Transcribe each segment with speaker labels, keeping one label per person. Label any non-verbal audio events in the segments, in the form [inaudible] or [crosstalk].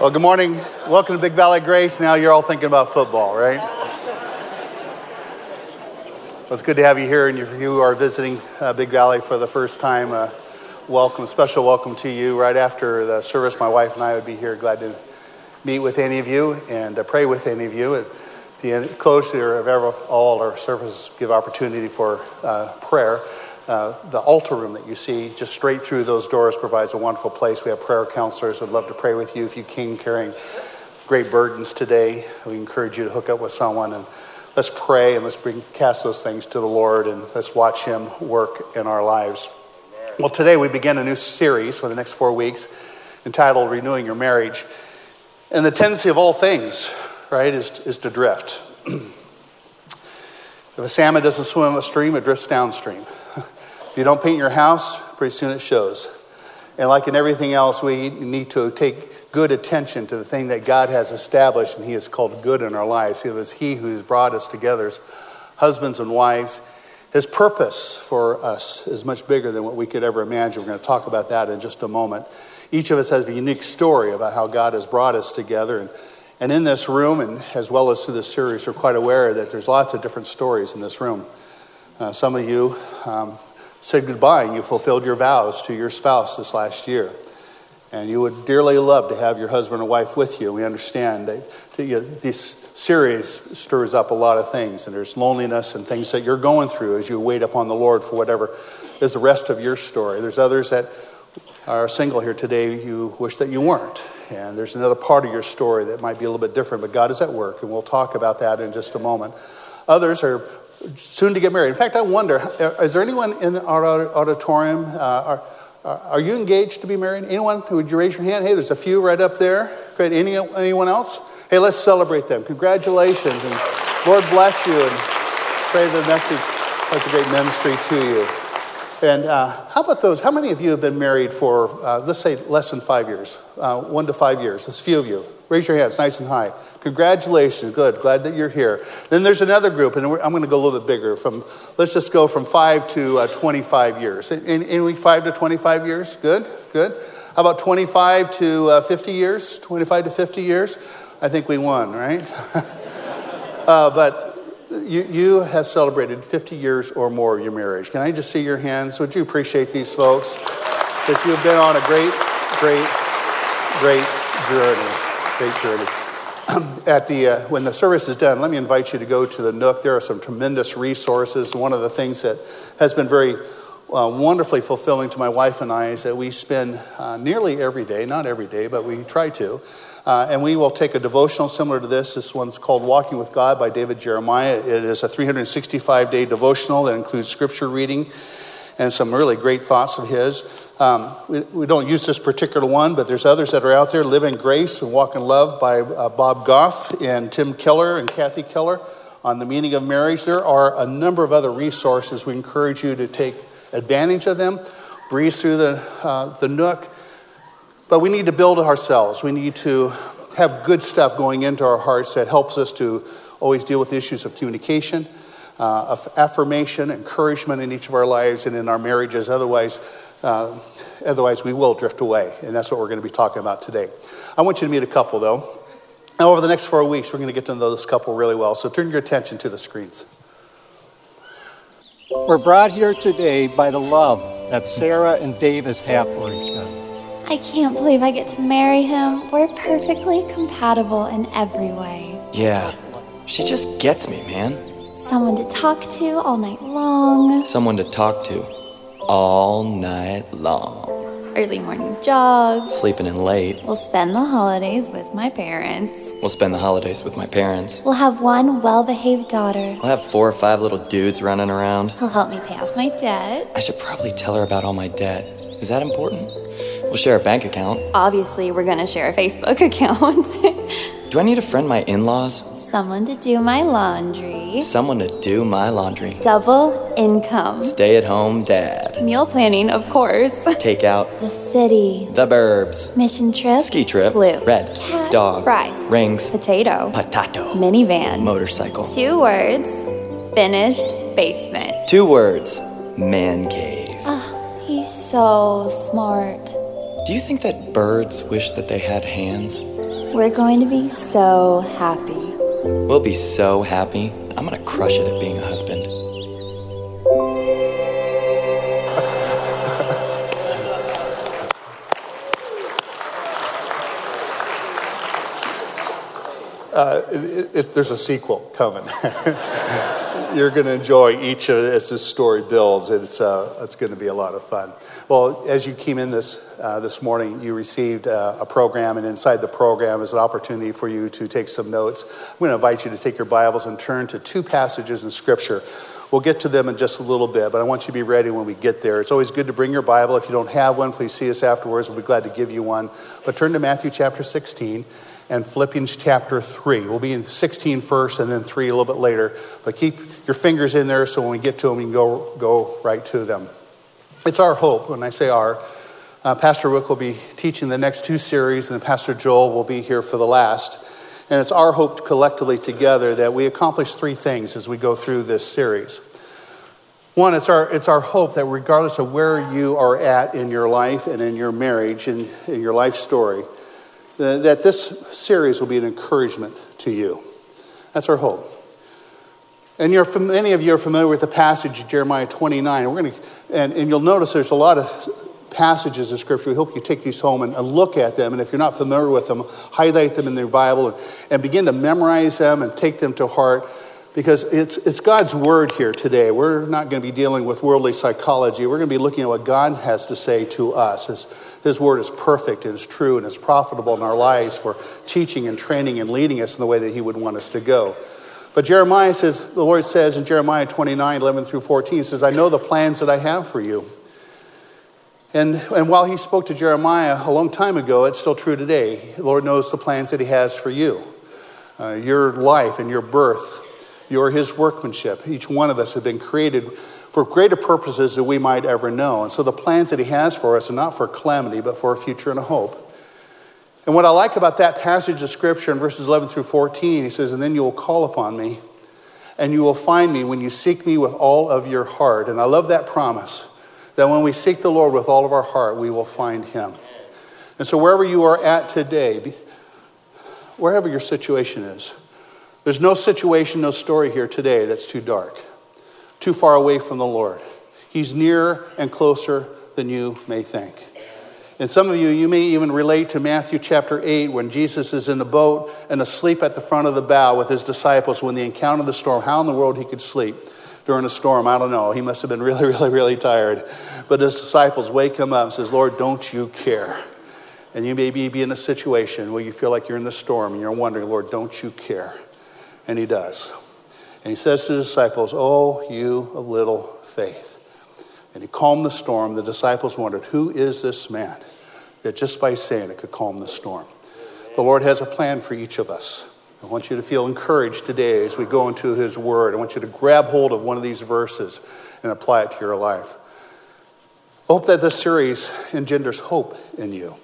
Speaker 1: Well, good morning. Welcome to Big Valley Grace. Now you're all thinking about football, right? Well, it's good to have you here, and if you are visiting uh, Big Valley for the first time, uh, welcome, special welcome to you. Right after the service, my wife and I would be here, glad to meet with any of you and uh, pray with any of you. At the closure of all our services, give opportunity for uh, prayer. Uh, the altar room that you see just straight through those doors provides a wonderful place. We have prayer counselors would love to pray with you if you came carrying great burdens today. We encourage you to hook up with someone and let's pray and let's bring cast those things to the Lord and let's watch Him work in our lives. Well, today we begin a new series for the next four weeks entitled Renewing Your Marriage. And the tendency of all things, right, is, is to drift. [clears throat] if a salmon doesn't swim upstream, it drifts downstream. You don't paint your house, pretty soon it shows. And like in everything else, we need to take good attention to the thing that God has established and He has called good in our lives. It was He who has brought us together as husbands and wives. His purpose for us is much bigger than what we could ever imagine. We're going to talk about that in just a moment. Each of us has a unique story about how God has brought us together. And, and in this room, and as well as through this series, we're quite aware that there's lots of different stories in this room. Uh, some of you um, said goodbye and you fulfilled your vows to your spouse this last year. And you would dearly love to have your husband or wife with you. We understand that this series stirs up a lot of things, and there's loneliness and things that you're going through as you wait upon the Lord for whatever is the rest of your story. There's others that are single here today, you wish that you weren't. And there's another part of your story that might be a little bit different, but God is at work, and we'll talk about that in just a moment. Others are soon to get married. In fact, I wonder is there anyone in our auditorium? Uh, are, are you engaged to be married? Anyone? Would you raise your hand? Hey, there's a few right up there. Great. Any, anyone else? Hey, let's celebrate them. Congratulations. And Lord bless you and pray the message has a great ministry to you. And uh, how about those? How many of you have been married for, uh, let's say, less than five years? Uh, one to five years. There's a few of you. Raise your hands nice and high. Congratulations. Good. Glad that you're here. Then there's another group, and I'm going to go a little bit bigger. From Let's just go from five to uh, 25 years. In five to 25 years? Good. Good. How about 25 to uh, 50 years? 25 to 50 years? I think we won, right? [laughs] Uh, but you, you have celebrated 50 years or more of your marriage. Can I just see your hands? Would you appreciate these folks? Because you have been on a great, great, great journey. Great journey. [clears throat] At the, uh, when the service is done, let me invite you to go to the Nook. There are some tremendous resources. One of the things that has been very uh, wonderfully fulfilling to my wife and I is that we spend uh, nearly every day, not every day, but we try to, uh, and we will take a devotional similar to this. This one's called Walking with God by David Jeremiah. It is a 365 day devotional that includes scripture reading and some really great thoughts of his. Um, we, we, don't use this particular one, but there's others that are out there. Live in Grace and Walk in Love by uh, Bob Goff and Tim Keller and Kathy Keller on the meaning of marriage. There are a number of other resources. We encourage you to take advantage of them. Breeze through the, uh, the Nook but we need to build ourselves. We need to have good stuff going into our hearts that helps us to always deal with issues of communication, uh, of affirmation, encouragement in each of our lives and in our marriages. Otherwise, uh, otherwise we will drift away. And that's what we're going to be talking about today. I want you to meet a couple, though. Now, over the next four weeks, we're going to get to know this couple really well. So turn your attention to the screens.
Speaker 2: We're brought here today by the love that Sarah and Davis have for each other.
Speaker 3: I can't believe I get to marry him. We're perfectly compatible in every way.
Speaker 4: Yeah, she just gets me, man.
Speaker 3: Someone to talk to all night long.
Speaker 4: Someone to talk to all night long.
Speaker 3: Early morning jogs.
Speaker 4: Sleeping in late.
Speaker 3: We'll spend the holidays with my parents.
Speaker 4: We'll spend the holidays with my parents.
Speaker 3: We'll have one well behaved daughter.
Speaker 4: We'll have four or five little dudes running around.
Speaker 3: He'll help me pay off my debt.
Speaker 4: I should probably tell her about all my debt. Is that important? We'll share a bank account.
Speaker 3: Obviously, we're gonna share a Facebook [laughs] account.
Speaker 4: do I need to friend my in laws?
Speaker 3: Someone to do my laundry.
Speaker 4: Someone to do my laundry.
Speaker 3: Double income.
Speaker 4: Stay at home dad.
Speaker 3: Meal planning, of course.
Speaker 4: Take out.
Speaker 3: The city.
Speaker 4: The burbs.
Speaker 3: Mission trip.
Speaker 4: Ski trip.
Speaker 3: Blue.
Speaker 4: Red.
Speaker 3: Cat.
Speaker 4: Dog.
Speaker 3: Fries.
Speaker 4: Rings.
Speaker 3: Potato.
Speaker 4: Potato.
Speaker 3: Minivan.
Speaker 4: Motorcycle.
Speaker 3: Two words. Finished basement.
Speaker 4: Two words. Man cave.
Speaker 3: Oh, he's so smart.
Speaker 4: Do you think that birds wish that they had hands?
Speaker 3: We're going to be so happy.
Speaker 4: We'll be so happy. I'm gonna crush it at being a husband.
Speaker 1: Uh, it, it, there's a sequel coming. [laughs] You're going to enjoy each of as this story builds. It's, uh, it's going to be a lot of fun. Well, as you came in this, uh, this morning, you received uh, a program, and inside the program is an opportunity for you to take some notes. I'm going to invite you to take your Bibles and turn to two passages in Scripture. We'll get to them in just a little bit, but I want you to be ready when we get there. It's always good to bring your Bible. If you don't have one, please see us afterwards. We'll be glad to give you one. But turn to Matthew chapter 16 and Philippians chapter 3. We'll be in 16 first and then 3 a little bit later. But keep your fingers in there so when we get to them, you can go, go right to them. It's our hope, when I say our, uh, Pastor Rick will be teaching the next two series, and Pastor Joel will be here for the last. And it's our hope collectively together that we accomplish three things as we go through this series. One, it's our, it's our hope that regardless of where you are at in your life and in your marriage and in your life story, Uh, that this series will be an encouragement to you. That's our hope. And many of you are familiar with the passage Jeremiah 29. We're going to, and, and you'll notice there's a lot of passages of Scripture. We hope you take these home and, and, look at them. And if you're not familiar with them, highlight them in your Bible and, and begin to memorize them and take them to heart because it's, it's God's word here today. We're not going to be dealing with worldly psychology. We're going to be looking at what God has to say to us. His, his word is perfect and is true and is profitable in our lives for teaching and training and leading us in the way that He would want us to go. But Jeremiah says, the Lord says in Jeremiah 29 11 through 14, says, I know the plans that I have for you. And, and while he spoke to Jeremiah a long time ago, it's still true today. The Lord knows the plans that he has for you. Uh, your life and your birth, you're his workmanship. Each one of us have been created for greater purposes than we might ever know. And so the plans that he has for us are not for calamity, but for a future and a hope. And what I like about that passage of scripture in verses 11 through 14, he says, And then you will call upon me, and you will find me when you seek me with all of your heart. And I love that promise that when we seek the Lord with all of our heart, we will find him. And so wherever you are at today, wherever your situation is, there's no situation, no story here today that's too dark, too far away from the Lord. He's nearer and closer than you may think. And some of you, you may even relate to Matthew chapter 8 when Jesus is in the boat and asleep at the front of the bow with his disciples when they encounter the storm. How in the world he could sleep during a storm, I don't know. He must have been really, [laughs] really, really tired. But his disciples wake him up and says, Lord, don't you care? And you may be in a situation where you feel like you're in the storm and you're wondering, Lord, don't you care? And he does. And he says to the disciples, Oh, you of little faith. And he calmed the storm. The disciples wondered, Who is this man that just by saying it could calm the storm? The Lord has a plan for each of us. I want you to feel encouraged today as we go into his word. I want you to grab hold of one of these verses and apply it to your life. Hope that this series engenders hope in you.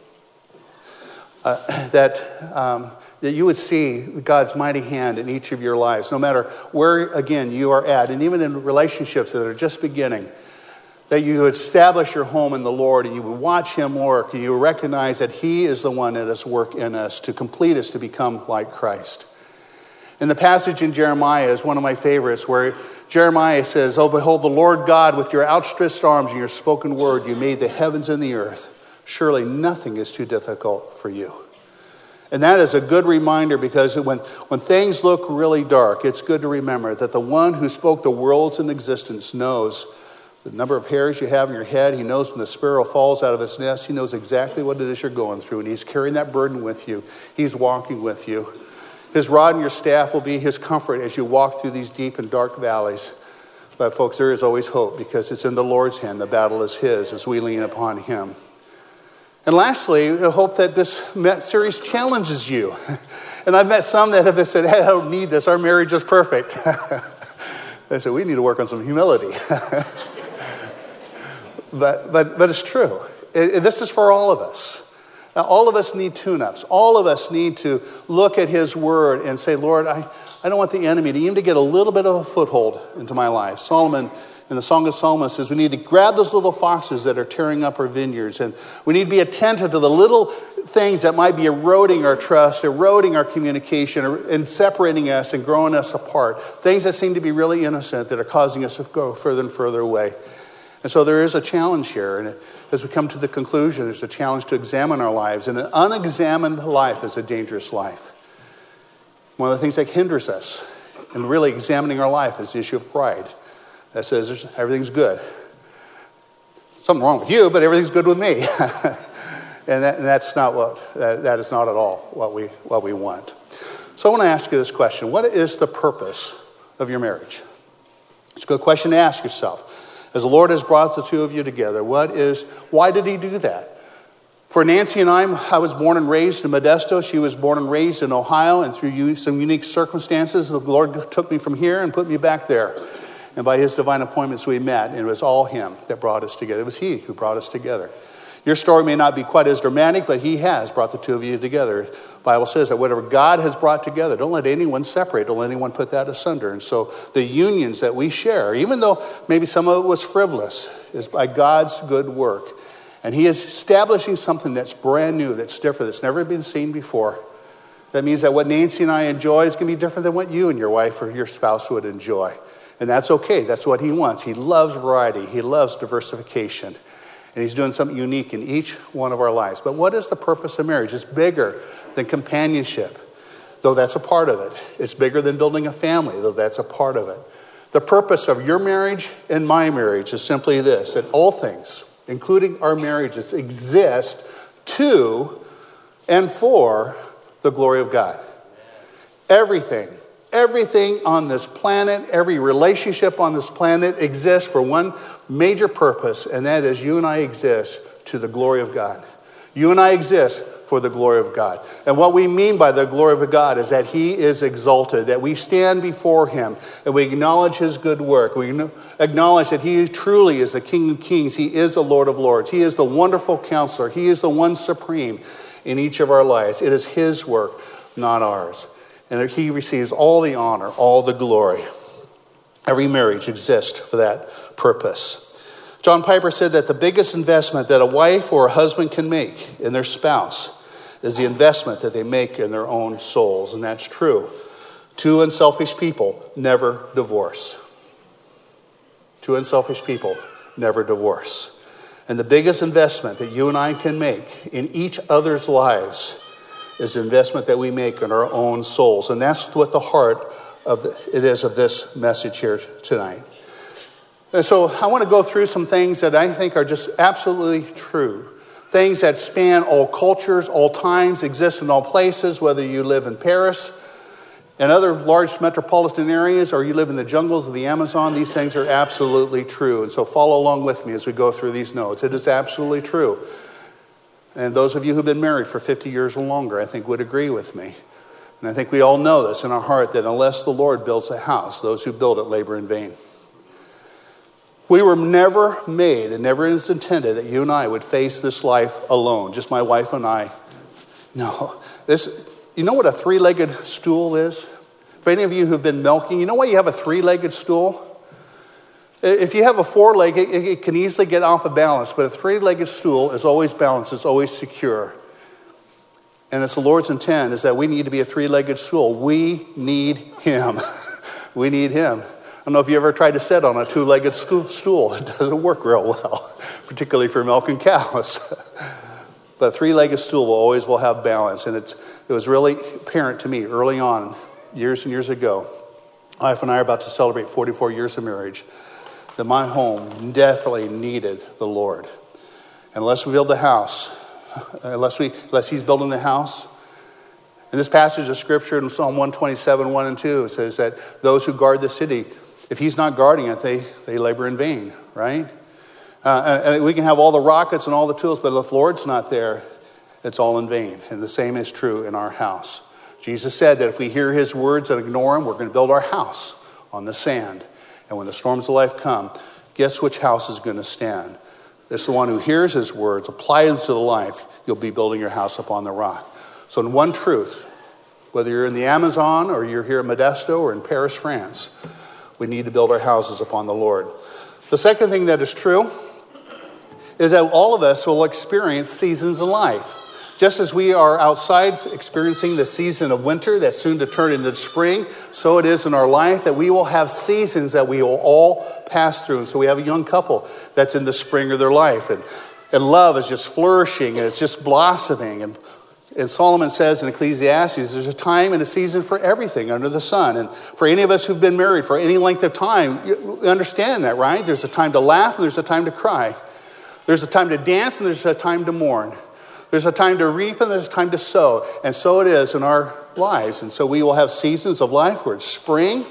Speaker 1: Uh, that, um, that you would see God's mighty hand in each of your lives, no matter where, again, you are at, and even in relationships that are just beginning that you establish your home in the Lord and you would watch Him work and you recognize that He is the one that is work in us to complete us to become like Christ. And the passage in Jeremiah is one of my favorites where Jeremiah says, Oh, behold, the Lord God, with your outstretched arms and your spoken word, you made the heavens and the earth. Surely nothing is too difficult for you. And that is a good reminder because when, when things look really dark, it's good to remember that the one who spoke the worlds in existence knows the number of hairs you have in your head. He knows when the sparrow falls out of its nest. He knows exactly what it is you're going through, and He's carrying that burden with you. He's walking with you. His rod and your staff will be His comfort as you walk through these deep and dark valleys. But, folks, there is always hope because it's in the Lord's hand. The battle is His as we lean upon Him. And lastly, I hope that this series challenges you. And I've met some that have said, hey, I don't need this. Our marriage is perfect. [laughs] they said, we need to work on some humility. [laughs] but, but, but it's true. It, it, this is for all of us. Now, all of us need tune ups. All of us need to look at His Word and say, Lord, I, I don't want the enemy to even to get a little bit of a foothold into my life. Solomon in the Song of Solomon says we need to grab those little foxes that are tearing up our vineyards, and we need to be attentive to the little things that might be eroding our trust, eroding our communication, and separating us and growing us apart. Things that seem to be really innocent that are causing us to go further and further away. And so there is a challenge here. And as we come to the conclusion, there's a challenge to examine our lives. And an unexamined life is a dangerous life. One of the things that hinders us in really examining our life is the issue of pride that says everything's good. Something wrong with you, but everything's good with me. [laughs] and, that, and, that's not what, that, that is not at all what we, what we want. So I want to ask you this question What is the purpose of your marriage? It's a good question to ask yourself. As the Lord has brought the two of you together, what is, why did He do that? For Nancy and I, I was born and raised in Modesto. She was born and raised in Ohio, and through some unique circumstances, the Lord took me from here and put me back there. And by His divine appointments, we met, and it was all Him that brought us together. It was He who brought us together. Your story may not be quite as dramatic, but He has brought the two of you together. The Bible says that whatever God has brought together, don't let anyone separate, don't let anyone put that asunder. And so the unions that we share, even though maybe some of it was frivolous, is by God's good work. And He is establishing something that's brand new, that's different, that's never been seen before. That means that what Nancy and I enjoy is going to be different than what you and your wife or your spouse would enjoy. And that's okay. That's what he wants. He loves variety, he loves diversification and He's doing something unique in each one of our lives. But what is the purpose of marriage? It's bigger than companionship, though that's a part of it. It's bigger than building a family, though that's a part of it. The purpose of your marriage and my marriage is simply this that all things, including our marriages, exist to and for the glory of God. Everything everything on this planet, every relationship on this planet exists for one major purpose, and that is you and I exist to the glory of God. You and I exist for the glory of God. And what we mean by the glory of God is that He is exalted, that we stand before Him and we acknowledge His good work. We acknowledge that He truly is the King of Kings, He is the Lord of Lords, He is the wonderful counselor, He is the one supreme in each of our lives. It is His work, not ours and he receives all the honor, all the glory. Every marriage exists for that purpose. John Piper said that the biggest investment that a wife or a husband can make in their spouse is the investment that they make in their own souls, and that's true. Two unselfish people never divorce. Two unselfish people never divorce. And the biggest investment that you and I can make in each other's lives is investment that we make in our own souls. And that's what the heart of the, it is of this message here tonight. And so I want to go through some things that I think are just absolutely true. Things that span all cultures, all times, exist in all places, whether you live in Paris and other large metropolitan areas or you live in the jungles of the Amazon, these things are absolutely true. And so follow along with me as we go through these notes. It is absolutely true. And those of you who've been married for 50 years or longer, I think, would agree with me. And I think we all know this in our heart that unless the Lord builds a house, those who build it labor in vain. We were never made and never is intended that you and I would face this life alone, just my wife and I. No. This, you know what a three legged stool is? For any of you who've been milking, you know why you have a three legged stool? If you have a four leg, it, it can easily get off of balance, but a three legged stool is always balanced, it's always secure. And it's the Lord's intent is that we need to be a three legged stool. We need Him. [laughs] we need Him. I don't know if you ever tried to sit on a two legged stool, it doesn't work real well, [laughs] particularly for milking cows. [laughs] but a three legged stool will always will have balance. And it's, it was really apparent to me early on, years and years ago. My wife and I are about to celebrate 44 years of marriage that my home definitely needed the Lord. Unless we build the house, [laughs] unless, we, unless He's building the house. In this passage of Scripture in Psalm 127, 1 and 2, it says that those who guard the city, if He's not guarding it, they, they labor in vain, right? Uh, and we can have all the rockets and all the tools, but if the Lord's not there, it's all in vain. And the same is true in our house. Jesus said that if we hear His words and ignore them, we're going to build our house on the sand. And when the storms of life come, guess which house is going to stand? It's the one who hears his words, applies to the life, you'll be building your house upon the rock. So, in one truth, whether you're in the Amazon or you're here in Modesto or in Paris, France, we need to build our houses upon the Lord. The second thing that is true is that all of us will experience seasons in life. Just as we are outside experiencing the season of winter that's soon to turn into spring, so it is in our life that we will have seasons that we will all pass through. And so we have a young couple that's in the spring of their life, and, and love is just flourishing and it's just blossoming. And, and Solomon says in Ecclesiastes, there's a time and a season for everything under the sun. And for any of us who've been married for any length of time, you understand that, right? There's a time to laugh and there's a time to cry. There's a time to dance and there's a time to mourn. There's a time to reap and there's a time to sow. And so it is in our lives. And so we will have seasons of life where it's spring,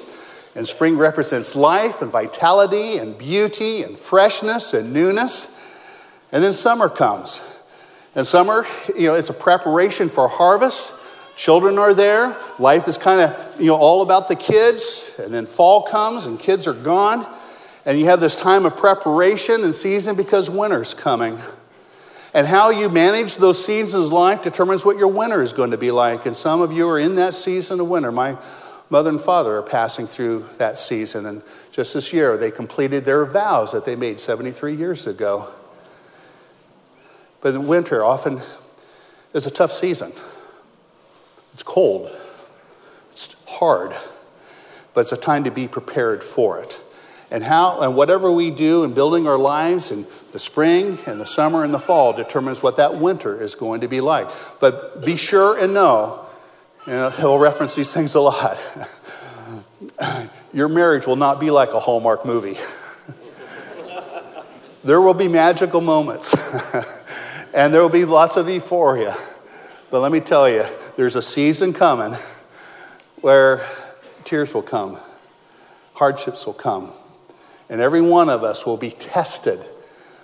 Speaker 1: and spring represents life and vitality and beauty and freshness and newness. And then summer comes. And summer, you know, it's a preparation for harvest. Children are there. Life is kind of, you know, all about the kids. And then fall comes and kids are gone. And you have this time of preparation and season because winter's coming. And how you manage those seasons of life determines what your winter is going to be like. And some of you are in that season of winter. My mother and father are passing through that season. And just this year, they completed their vows that they made 73 years ago. But in winter often is a tough season. It's cold, it's hard, but it's a time to be prepared for it and how and whatever we do in building our lives in the spring and the summer and the fall determines what that winter is going to be like. But be sure and know you know he'll reference these things a lot. [laughs] Your marriage will not be like a hallmark movie. [laughs] There will be magical moments [laughs] and there will be lots of euphoria. But let me tell you there's a season coming where tears will come hardships will come and every one of us will be tested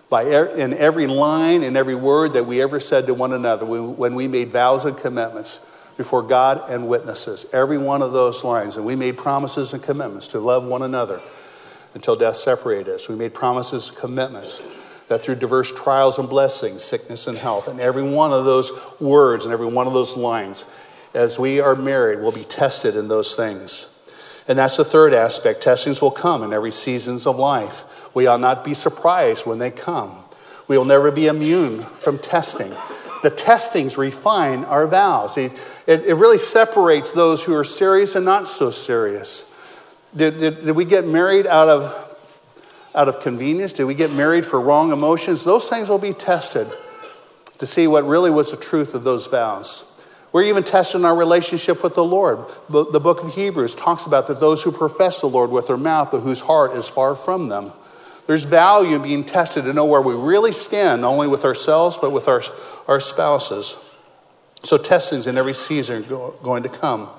Speaker 1: by er, in every line and every word that we ever said to one another when we made vows and commitments before God and witnesses. Every one of those lines. And we made promises and commitments to love one another until death separated us. We made promises and commitments that through diverse trials and blessings, sickness and health, and every one of those words and every one of those lines, as we are married, will be tested in those things. And that's the third aspect. Testings will come in every seasons of life. We ought not be surprised when they come. We will never be immune from testing. The testings refine our vows. It, it, it really separates those who are serious and not so serious. Did, did, did we get married out of, out of convenience? Did we get married for wrong emotions? Those things will be tested to see what really was the truth of those vows. We're even testing our relationship with the Lord. The book of Hebrews talks about that those who profess the Lord with their mouth, but whose heart is far from them. There's value in being tested to know where we really stand, not only with ourselves, but with our, our spouses. So, testings in every season going to come.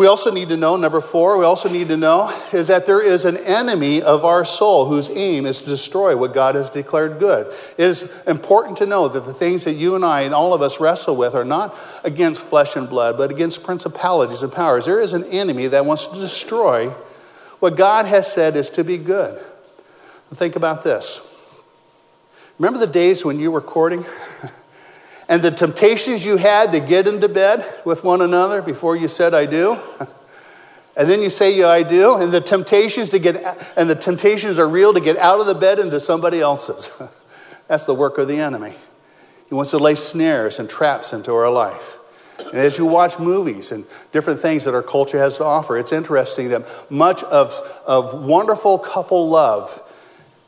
Speaker 1: We also need to know, number four, we also need to know is that there is an enemy of our soul whose aim is to destroy what God has declared good. It is important to know that the things that you and I and all of us wrestle with are not against flesh and blood, but against principalities and powers. There is an enemy that wants to destroy what God has said is to be good. Think about this. Remember the days when you were courting? [laughs] and the temptations you had to get into bed with one another before you said I do. [laughs] And then you say yeah, I do, and the temptations to get and the temptations are real to get out of the bed into somebody else's. [laughs] That's the work of the enemy. He wants to lay snares and traps into our life. And as you watch movies and different things that our culture has to offer, it's interesting that much of, of wonderful couple love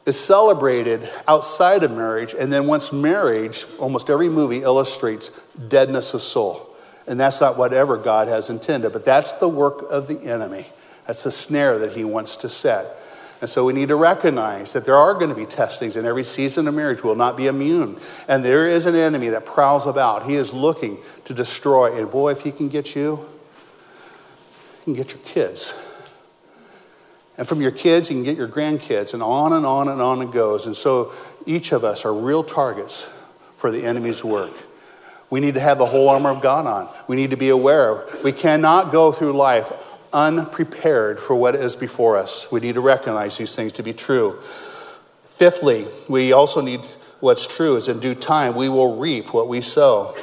Speaker 1: is celebrated outside of marriage, and then once marriage, almost every movie illustrates deadness of soul. And that's not whatever God has intended, but that's the work of the enemy. That's the snare that he wants to set. And so we need to recognize that there are going to be testings, and every season of marriage will not be immune. And there is an enemy that prowls about. He is looking to destroy. And boy, if he can get you, he can get your kids. And from your kids, you can get your grandkids, and on and on and on it goes. And so each of us are real targets for the enemy's work. We need to have the whole armor of God on. We need to be aware. We cannot go through life unprepared for what is before us. We need to recognize these things to be true. Fifthly, we also need what's true is in due time we will reap what we sow.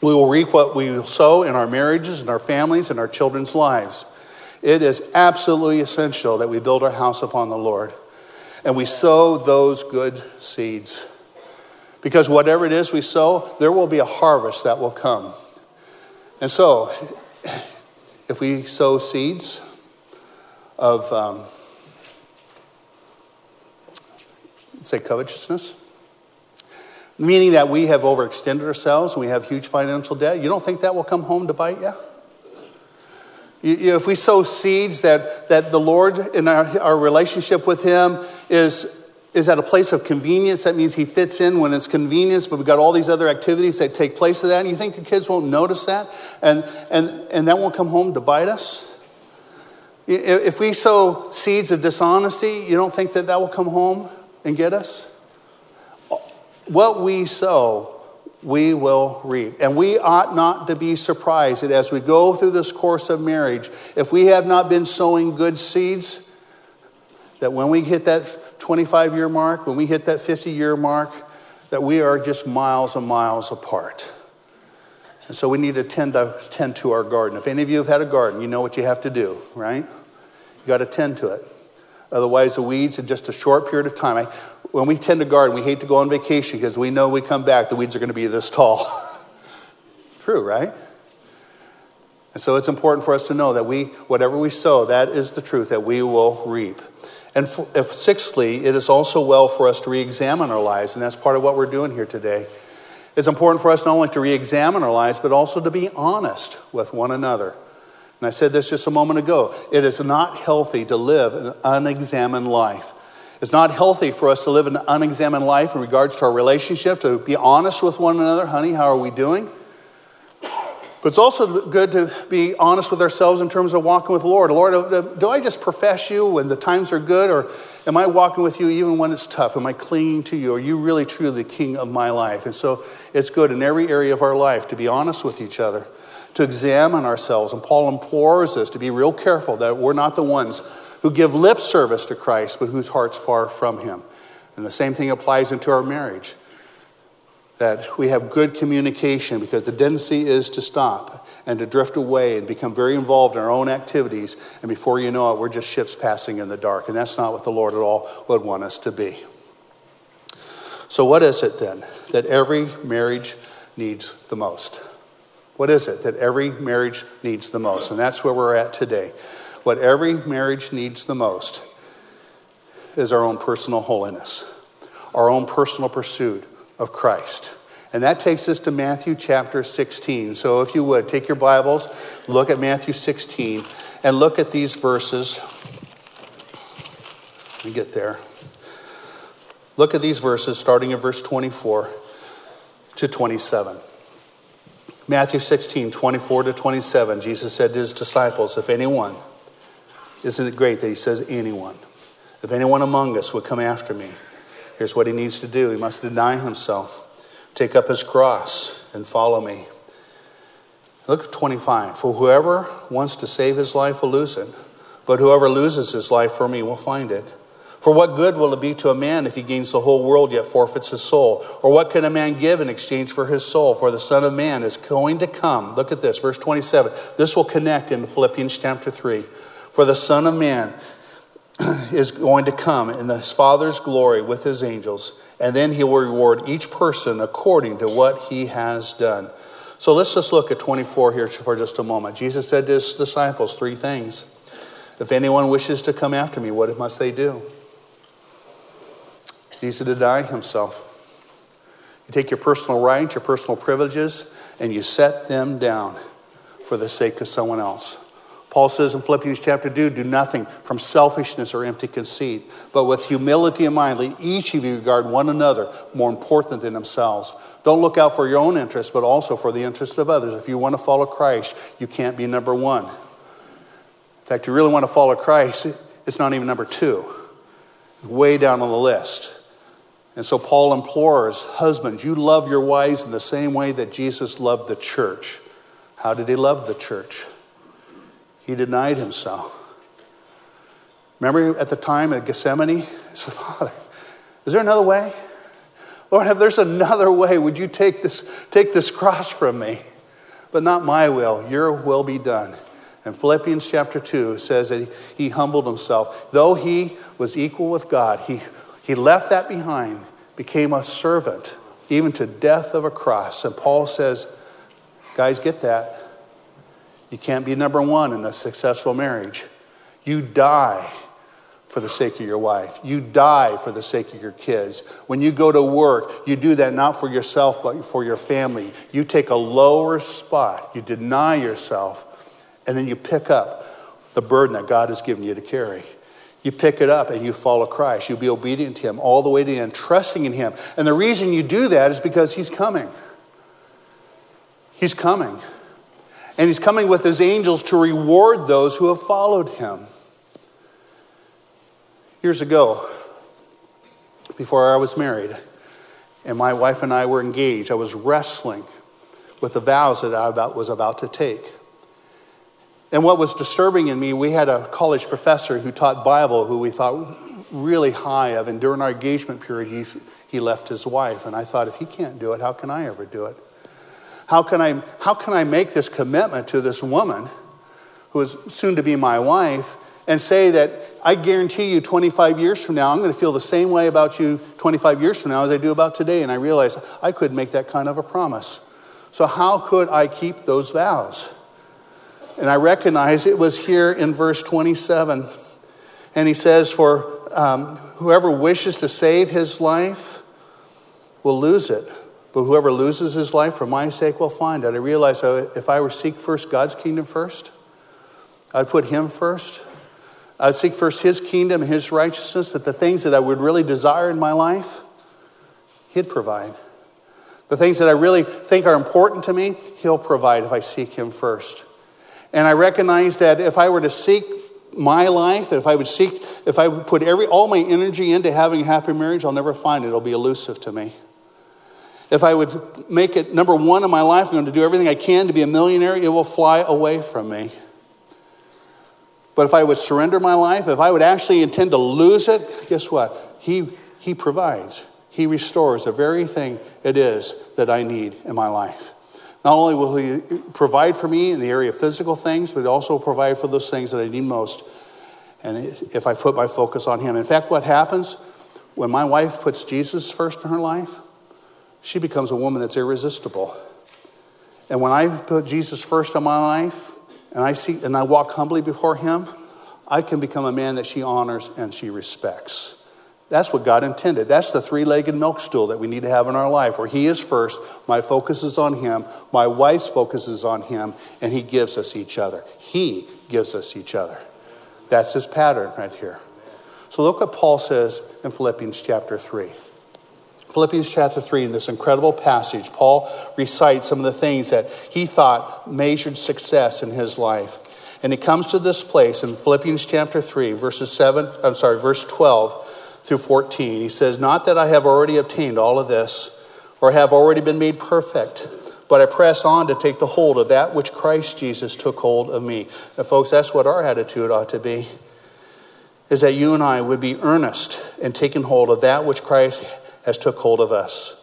Speaker 1: We will reap what we sow in our marriages, in our families, in our children's lives. It is absolutely essential that we build our house upon the Lord. and we sow those good seeds. Because whatever it is we sow, there will be a harvest that will come. And so, if we sow seeds of, um, say, covetousness, meaning that we have overextended ourselves and we have huge financial debt, you don't think that will come home to bite you? You, if we sow seeds that, that the Lord in our, our relationship with Him is is at a place of convenience. That means he fits in when it's convenience, but we've got all these other activities that take place of that. And you think the kids won't notice that? And, and, and that won't come home to bite us? If we sow seeds of dishonesty, you don't think that that will come home and get us? What we sow, we will reap. And we ought not to be surprised that as we go through this course of marriage, if we have not been sowing good seeds, that when we hit that 25 year mark, when we hit that 50 year mark, that we are just miles and miles apart. And so we need to tend, to tend to our garden. If any of you have had a garden, you know what you have to do, right? You got to tend to it. Otherwise, the weeds in just a short period of time. I, when we tend to garden, we hate to go on vacation because we know we come back, the weeds are going to be this tall. [laughs] True, right? And so it's important for us to know that we, whatever we sow, that is the truth that we will reap. And if, sixthly, it is also well for us to re examine our lives, and that's part of what we're doing here today. It's important for us not only to re examine our lives, but also to be honest with one another. And I said this just a moment ago. It is not healthy to live an unexamined life. It's not healthy for us to live an unexamined life in regards to our relationship, to be honest with one another. Honey, how are we doing? But it's also good to be honest with ourselves in terms of walking with the Lord. Lord, uh, uh, do I just profess you when the times are good, or am I walking with you even when it's tough? Am I clinging to you? Are you really truly the king of my life? And so it's good in every area of our life to be honest with each other, to examine ourselves. And Paul implores us to be real careful that we're not the ones who give lip service to Christ, but whose heart's far from him. And the same thing applies into our marriage that we have good communication because the tendency is to stop and to drift away and become very involved in our own activities. And before you know it, we're just ships passing in the dark. And that's not what the Lord at all would want us to be. So, what is it then that every marriage needs the most? What is it that every marriage needs the most? And that's where we're at today. What every marriage needs the most is our own personal holiness, our own personal pursuit of Christ. And that takes us to Matthew chapter 16. So if you would, take your Bibles, look at Matthew 16, and look at these verses. Let me get there. Look at these verses starting in verse 24 to 27. Matthew 16, 24 to 27, Jesus said to his disciples, If anyone, isn't it great that he says anyone? If anyone among us would come after me, Here's what he needs to do he must deny himself, take up his cross, and follow me. Look at 25. For whoever wants to save his life will lose it, but whoever loses his life for me will find it. For what good will it be to a man if he gains the whole world yet forfeits his soul? Or what can a man give in exchange for his soul? For the Son of Man is going to come. Look at this, verse 27. This will connect into Philippians chapter 3. For the Son of Man [clears throat] is going to come in his Father's glory with his angels, and then he will reward each person according to what he has done. So let's just look at 24 here for just a moment. Jesus said to his disciples three things. If anyone wishes to come after me, what must they do? Needs to deny himself. You take your personal rights, your personal privileges, and you set them down for the sake of someone else. Paul says in Philippians chapter 2 do nothing from selfishness or empty conceit, but with humility in mind, let each of you regard one another more important than themselves. Don't look out for your own interests, but also for the interests of others. If you want to follow Christ, you can't be number one. In fact, you really want to follow Christ, it's not even number two, way down on the list. And so Paul implores husbands, you love your wives in the same way that Jesus loved the church. How did he love the church? he denied himself. Remember at the time at Gethsemane? He said, Father, is there another way? Lord, if there's another way, would you take this, take this cross from me? But not my will, your will be done. And Philippians chapter 2 says that he humbled himself. Though he was equal with God, he, he left that behind, became a servant, even to death of a cross. And Paul says, guys, get that. You can't be number one in a successful marriage. You die for the sake of your wife. You die for the sake of your kids. When you go to work, you do that not for yourself, but for your family. You take a lower spot, you deny yourself, and then you pick up the burden that God has given you to carry. You pick it up and you follow Christ. You'll be obedient to Him all the way to the end, trusting in Him. And the reason you do that is because He's coming. He's coming. And He's coming with His angels to reward those who have followed Him. Years ago, before I was married, and my wife and I were engaged, I was wrestling with the vows that I was about to take. And what was disturbing in me, we had a college professor who taught Bible who we thought really high of, and during our engagement period, he, he left his wife. And I thought, if he can't do it, how can I ever do it? How can I, how can I make this commitment to this woman who is soon to be my wife and say that I guarantee you 25 years from now, I'm going to feel the same way about you 25 years from now as I do about today? And I realized I couldn't make that kind of a promise. So, how could I keep those vows? And I recognize it was here in verse 27. And he says, For um, whoever wishes to save his life will lose it. But whoever loses his life for my sake will find it. I realize if I were seek first God's kingdom first, I'd put him first. I'd seek first his kingdom and his righteousness, that the things that I would really desire in my life, he'd provide. The things that I really think are important to me, he'll provide if I seek him first. And I recognize that if I were to seek my life, if I would seek, if I would put every, all my energy into having a happy marriage, I'll never find it. It'll be elusive to me. If I would make it number one in my life, I'm going to do everything I can to be a millionaire, it will fly away from me. But if I would surrender my life, if I would actually intend to lose it, guess what? He, he provides. He restores the very thing it is that I need in my life. Not only will He provide for me in the area of physical things, but also provide for those things that I need most. And if I put my focus on Him. In fact, what happens when my wife puts Jesus first in her life? She becomes a woman that's irresistible. And when I put Jesus first in my life, and I see and I walk humbly before Him, I can become a man that she honors and she respects. That's what God intended. That's the three legged milk stool that we need to have in our life, where He is first, my focus is on Him, my wife's focus is on Him, and He gives us each other. He gives us each other. That's His pattern right here. So look what Paul says in Philippians chapter 3. Philippians chapter 3, in this incredible passage, Paul recites some of the things that he thought measured success in his life. And he comes to this place in Philippians chapter 3, verses 7, I'm sorry, verse 12 through 14. He says, Not that I have already obtained all of this or have already been made perfect, but I press on to take the hold of that which Christ Jesus took hold of me. And folks, that's what our attitude ought to be. Is that you and I would be earnest in taking hold of that which Christ has took hold of us.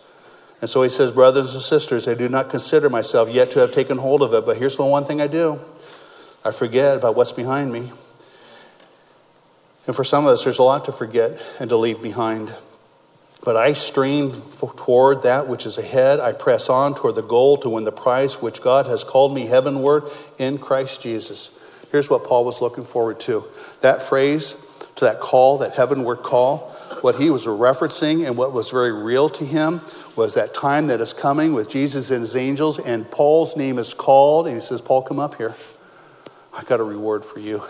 Speaker 1: And so he says, Brothers and sisters, I do not consider myself yet to have taken hold of it, but here's the one thing I do I forget about what's behind me and for some of us, there's a lot to forget and to leave behind. But I strain toward that which is ahead. I press on toward the goal to win the prize which God has called me heavenward in Christ Jesus. Here's what Paul was looking forward to. That phrase, to that call, that heavenward call, what he was referencing and what was very real to him was that time that is coming with Jesus and his angels, and Paul's name is called, and he says, Paul, come up here. I got a reward for you.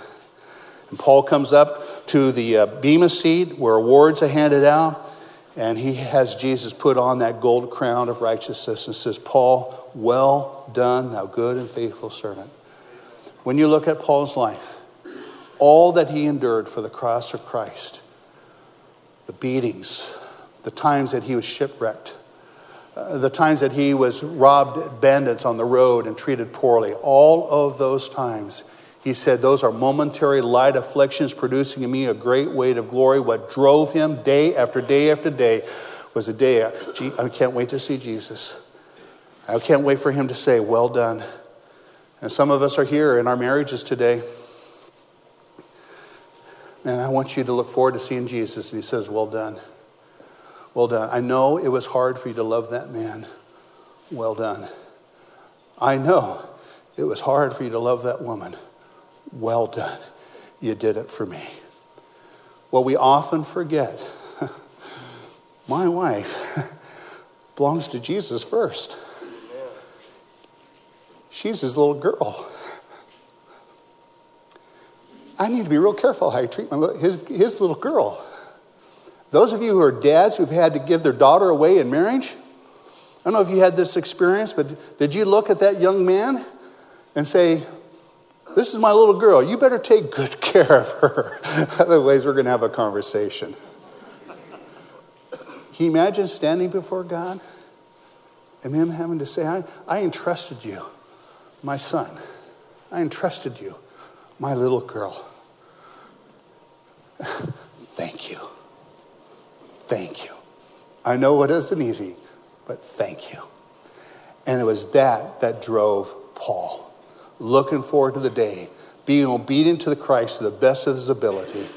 Speaker 1: And Paul comes up to the uh, Bema seat where awards are handed out, and he has Jesus put on that gold crown of righteousness and says, Paul, well done, thou good and faithful servant. When you look at Paul's life, all that he endured for the cross of Christ, the beatings, the times that he was shipwrecked, uh, the times that he was robbed bandits on the road and treated poorly, all of those times he said, Those are momentary light afflictions producing in me a great weight of glory. What drove him day after day after day was a day, I can't wait to see Jesus. I can't wait for him to say, Well done. And some of us are here in our marriages today. And I want you to look forward to seeing Jesus. And he says, Well done. Well done. I know it was hard for you to love that man. Well done. I know it was hard for you to love that woman. Well done. You did it for me. What we often forget [laughs] my wife [laughs] belongs to Jesus first. She's his little girl. I need to be real careful how I treat my, his, his little girl. Those of you who are dads who've had to give their daughter away in marriage, I don't know if you had this experience, but did you look at that young man and say, This is my little girl. You better take good [laughs] care of her. Otherwise, we're going to have a conversation. Can you imagine standing before God and Him having to say, I, I entrusted you, my son. I entrusted you my little girl. [sighs] thank you. Thank you. I know it isn't easy, but thank you. And it was that that drove Paul, looking forward to the day, being obedient to the Christ to the best of his ability,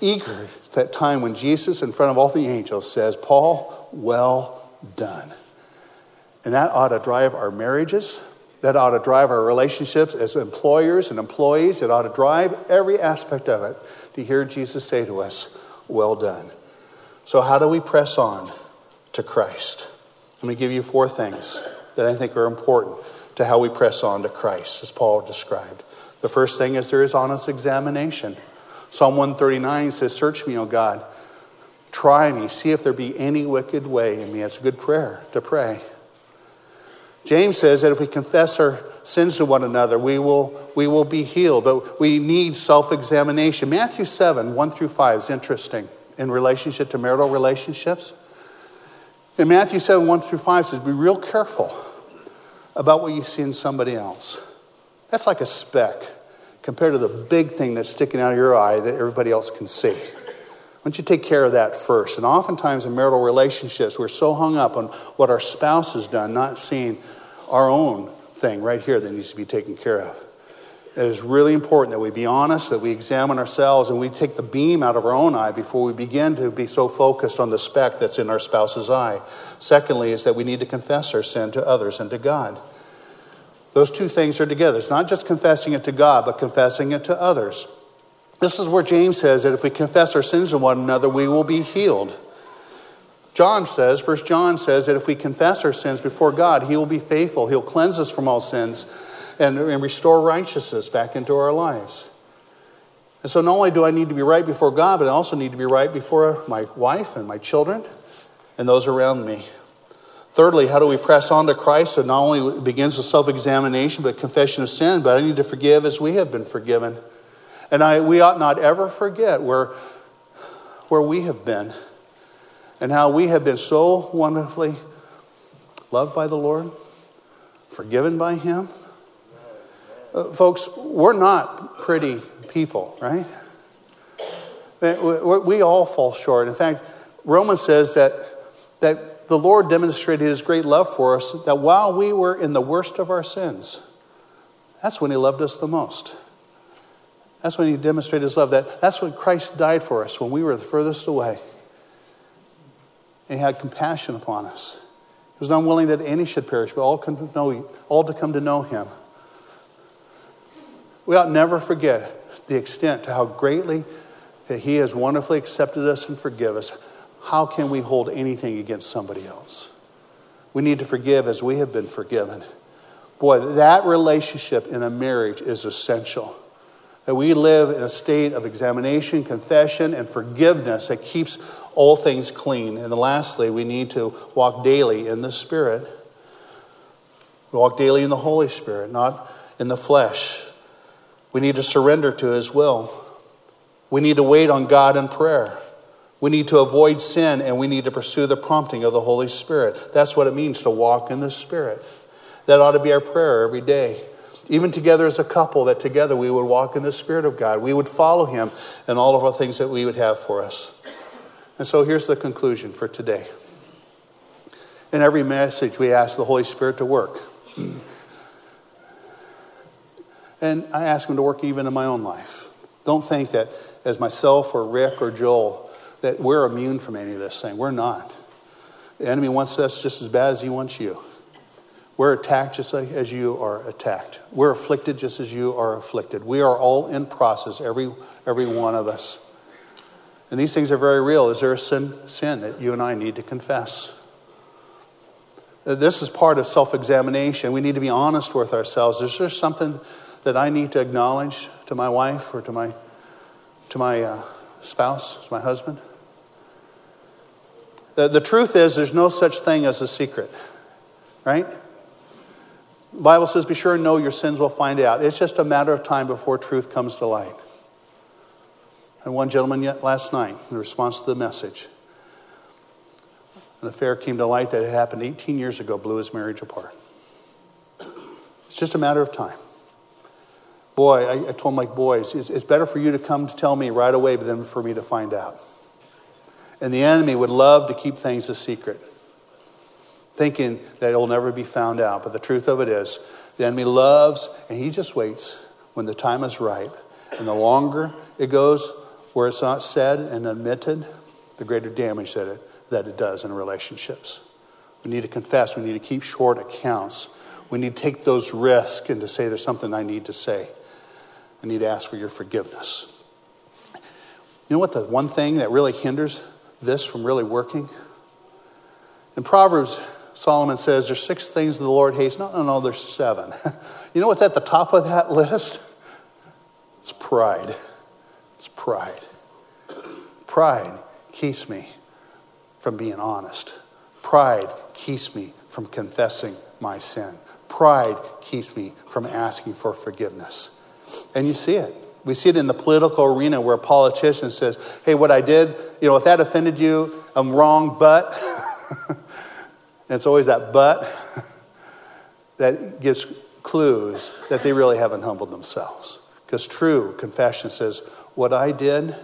Speaker 1: eager that time when Jesus, in front of all the angels, says, Paul, well done. And that ought to drive our marriages, that ought to drive our relationships as employers and employees. It ought to drive every aspect of it to hear Jesus say to us, Well done. So, how do we press on to Christ? Let me give you four things that I think are important to how we press on to Christ, as Paul described. The first thing is there is honest examination. Psalm 139 says, Search me, O God. Try me. See if there be any wicked way in me. It's a good prayer to pray. James says that if we confess our sins to one another, we will, we will be healed, but we need self examination. Matthew 7, 1 through 5 is interesting in relationship to marital relationships. In Matthew 7, 1 through 5 says, Be real careful about what you see in somebody else. That's like a speck compared to the big thing that's sticking out of your eye that everybody else can see. Why don't you take care of that first? And oftentimes in marital relationships, we're so hung up on what our spouse has done, not seeing our own thing right here that needs to be taken care of. It is really important that we be honest, that we examine ourselves, and we take the beam out of our own eye before we begin to be so focused on the speck that's in our spouse's eye. Secondly, is that we need to confess our sin to others and to God. Those two things are together. It's not just confessing it to God, but confessing it to others. This is where James says that if we confess our sins to one another, we will be healed. John says, First John says that if we confess our sins before God, He will be faithful. He'll cleanse us from all sins and, and restore righteousness back into our lives. And so not only do I need to be right before God, but I also need to be right before my wife and my children and those around me. Thirdly, how do we press on to Christ? So not only begins with self examination, but confession of sin, but I need to forgive as we have been forgiven. And I, we ought not ever forget where, where we have been and how we have been so wonderfully loved by the Lord, forgiven by Him. Uh, folks, we're not pretty people, right? We, we all fall short. In fact, Romans says that, that the Lord demonstrated His great love for us, that while we were in the worst of our sins, that's when He loved us the most. That's when he demonstrated his love. That, that's when Christ died for us, when we were the furthest away. And he had compassion upon us. He was not willing that any should perish, but all, come to know, all to come to know him. We ought never forget the extent to how greatly that he has wonderfully accepted us and forgive us. How can we hold anything against somebody else? We need to forgive as we have been forgiven. Boy, that relationship in a marriage is essential that we live in a state of examination, confession, and forgiveness that keeps all things clean. And lastly, we need to walk daily in the Spirit. Walk daily in the Holy Spirit, not in the flesh. We need to surrender to His will. We need to wait on God in prayer. We need to avoid sin and we need to pursue the prompting of the Holy Spirit. That's what it means to walk in the Spirit. That ought to be our prayer every day even together as a couple, that together we would walk in the Spirit of God. We would follow Him in all of our things that we would have for us. And so here's the conclusion for today. In every message, we ask the Holy Spirit to work. [clears throat] And I ask Him to work even in my own life. Don't think that as myself or Rick or Joel, that we're immune from any of this thing. We're not. The enemy wants us just as bad as he wants you. We're attacked just like as you are attacked. We're afflicted just as you are afflicted. We are all in process, every, every one of us. And these things are very real. Is there a sin, sin that you and I need to confess? This is part of self examination. We need to be honest with ourselves. Is there something that I need to acknowledge to my wife or to my, to my uh, spouse, my husband? The, the truth is, there's no such thing as a secret, right? The Bible says, be sure and know your sins will find out. It's just a matter of time before truth comes to light. And one gentleman yet last night, in response to the message, an affair came to light that had happened 18 years ago, blew his marriage apart. It's just a matter of time. Boy, I, I told my boys, it's, it's better for you to come to tell me right away than for me to find out. And the enemy would love to keep things a secret, thinking that it'll never be found out. But the truth of it is, the enemy loves, and he just waits when the time is ripe. And the longer it goes where it's not said and admitted, the greater damage that it, that it does in relationships. We need to confess. We need to keep short accounts. We need to take those risks and to say, there's something I need to say. I need to ask for your forgiveness. You know what the one thing that really hinders this from really working? In Proverbs, Solomon says there's six things the Lord hates. No, no, no, there's seven. [laughs] you know what's at the top of that [laughs] list? It's pride. It's pride. Pride keeps me from being honest. Pride keeps me from confessing my sin. Pride keeps me from asking for forgiveness. And you see it. We see it in the political arena where a politician says, Hey, what I did, you know, if that offended you, I'm wrong, but. [laughs] it's always that but [laughs] that gives clues that they really haven't humbled themselves. Because true confession says, What I did,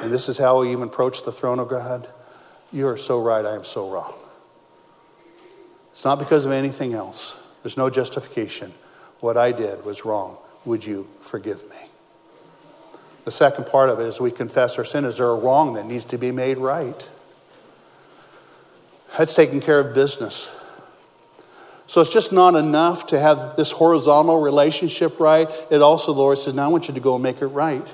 Speaker 1: and this is how we even approach the throne of God, you are so right, I am so wrong. It's not because of anything else, there's no justification. What I did was wrong. Would you forgive me? The second part of it is we confess our sin. Is there a wrong that needs to be made right? That's taking care of business. So it's just not enough to have this horizontal relationship right. It also, the Lord says, now I want you to go and make it right.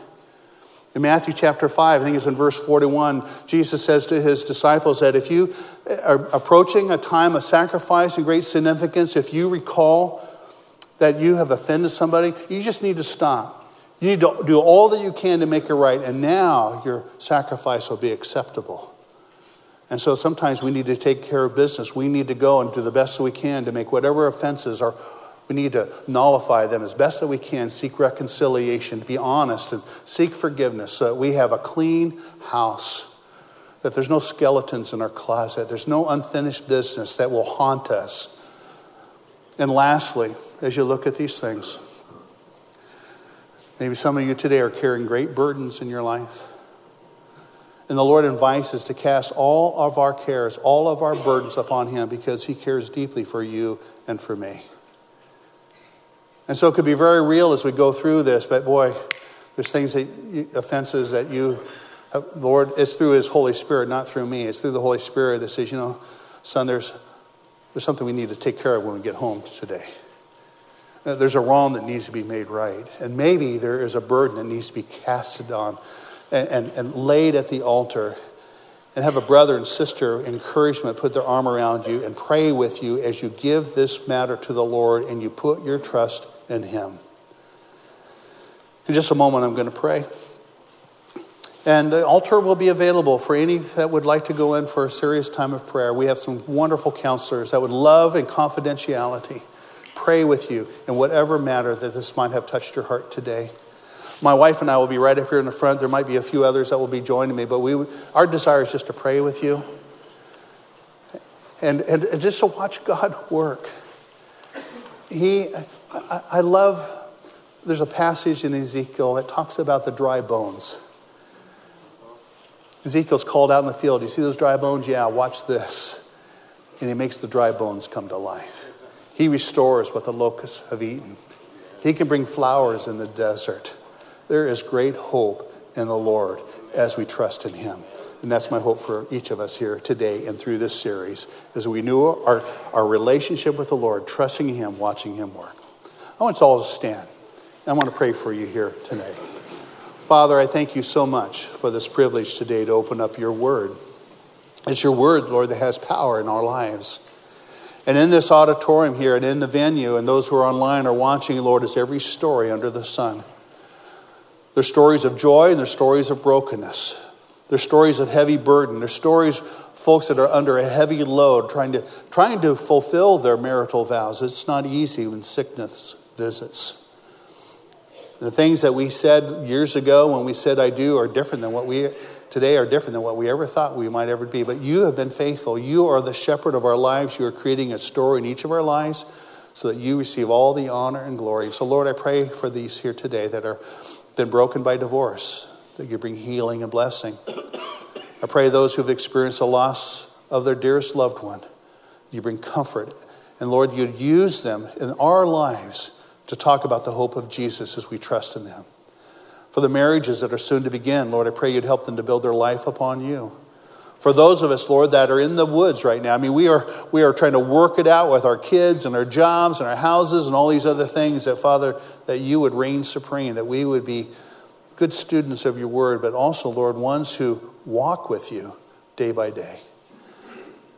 Speaker 1: In Matthew chapter 5, I think it's in verse 41, Jesus says to his disciples that if you are approaching a time of sacrifice and great significance, if you recall that you have offended somebody, you just need to stop. You need to do all that you can to make it right, and now your sacrifice will be acceptable. And so sometimes we need to take care of business. We need to go and do the best that we can to make whatever offenses are. We need to nullify them as best that we can, seek reconciliation, be honest, and seek forgiveness so that we have a clean house, that there's no skeletons in our closet, there's no unfinished business that will haunt us. And lastly, as you look at these things, Maybe some of you today are carrying great burdens in your life. And the Lord invites us to cast all of our cares, all of our burdens upon Him because He cares deeply for you and for me. And so it could be very real as we go through this, but boy, there's things that, offenses that you, uh, Lord, it's through His Holy Spirit, not through me. It's through the Holy Spirit that says, you know, son, there's, there's something we need to take care of when we get home today. Uh, there's a wrong that needs to be made right. And maybe there is a burden that needs to be casted on and, and, and laid at the altar. And have a brother and sister encouragement put their arm around you and pray with you as you give this matter to the Lord and you put your trust in Him. In just a moment, I'm going to pray. And the altar will be available for any that would like to go in for a serious time of prayer. We have some wonderful counselors that would love in confidentiality pray with you in whatever matter that this might have touched your heart today. My wife and I will be right up here in the front. There might be a few others that will be joining me, but we, our desire is just to pray with you and, and, and just to watch God work. He, I, I love, there's a passage in Ezekiel that talks about the dry bones. Ezekiel's called out in the field. You see those dry bones? Yeah, watch this. And he makes the dry bones come to life. He restores what the locusts have eaten. He can bring flowers in the desert. There is great hope in the Lord as we trust in Him. And that's my hope for each of us here today and through this series, as we knew our, our relationship with the Lord, trusting Him, watching Him work. I want us all to stand. I want to pray for you here tonight. Father, I thank you so much for this privilege today to open up your word. It's your word, Lord, that has power in our lives. And in this auditorium here and in the venue, and those who are online are watching, Lord, is every story under the sun. There's stories of joy and there's stories of brokenness. There's stories of heavy burden. There's stories, folks that are under a heavy load trying to, trying to fulfill their marital vows. It's not easy when sickness visits. The things that we said years ago when we said I do are different than what we today are different than what we ever thought we might ever be. But you have been faithful. You are the shepherd of our lives. You are creating a story in each of our lives so that you receive all the honor and glory. So, Lord, I pray for these here today that are been broken by divorce, that you bring healing and blessing. I pray those who've experienced the loss of their dearest loved one, you bring comfort. And Lord, you'd use them in our lives to talk about the hope of Jesus as we trust in them. For the marriages that are soon to begin, Lord, I pray you'd help them to build their life upon you. For those of us, Lord, that are in the woods right now, I mean, we are, we are trying to work it out with our kids and our jobs and our houses and all these other things that, Father, that you would reign supreme, that we would be good students of your word, but also, Lord, ones who walk with you day by day.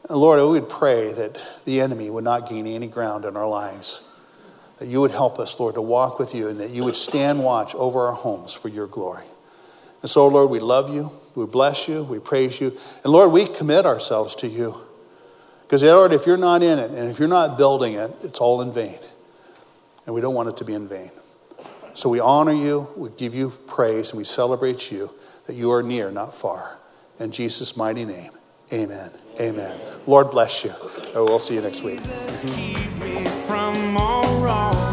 Speaker 1: And Lord, we would pray that the enemy would not gain any ground in our lives that you would help us, Lord, to walk with you and that you would stand watch over our homes for your glory. And so, Lord, we love you, we bless you, we praise you. And Lord, we commit ourselves to you. Because, Lord, if you're not in it and if you're not building it, it's all in vain. And we don't want it to be in vain. So we honor you, we give you praise, and we celebrate you that you are near, not far. In Jesus' mighty name, amen. Amen. Lord bless you. We'll see you next week wrong.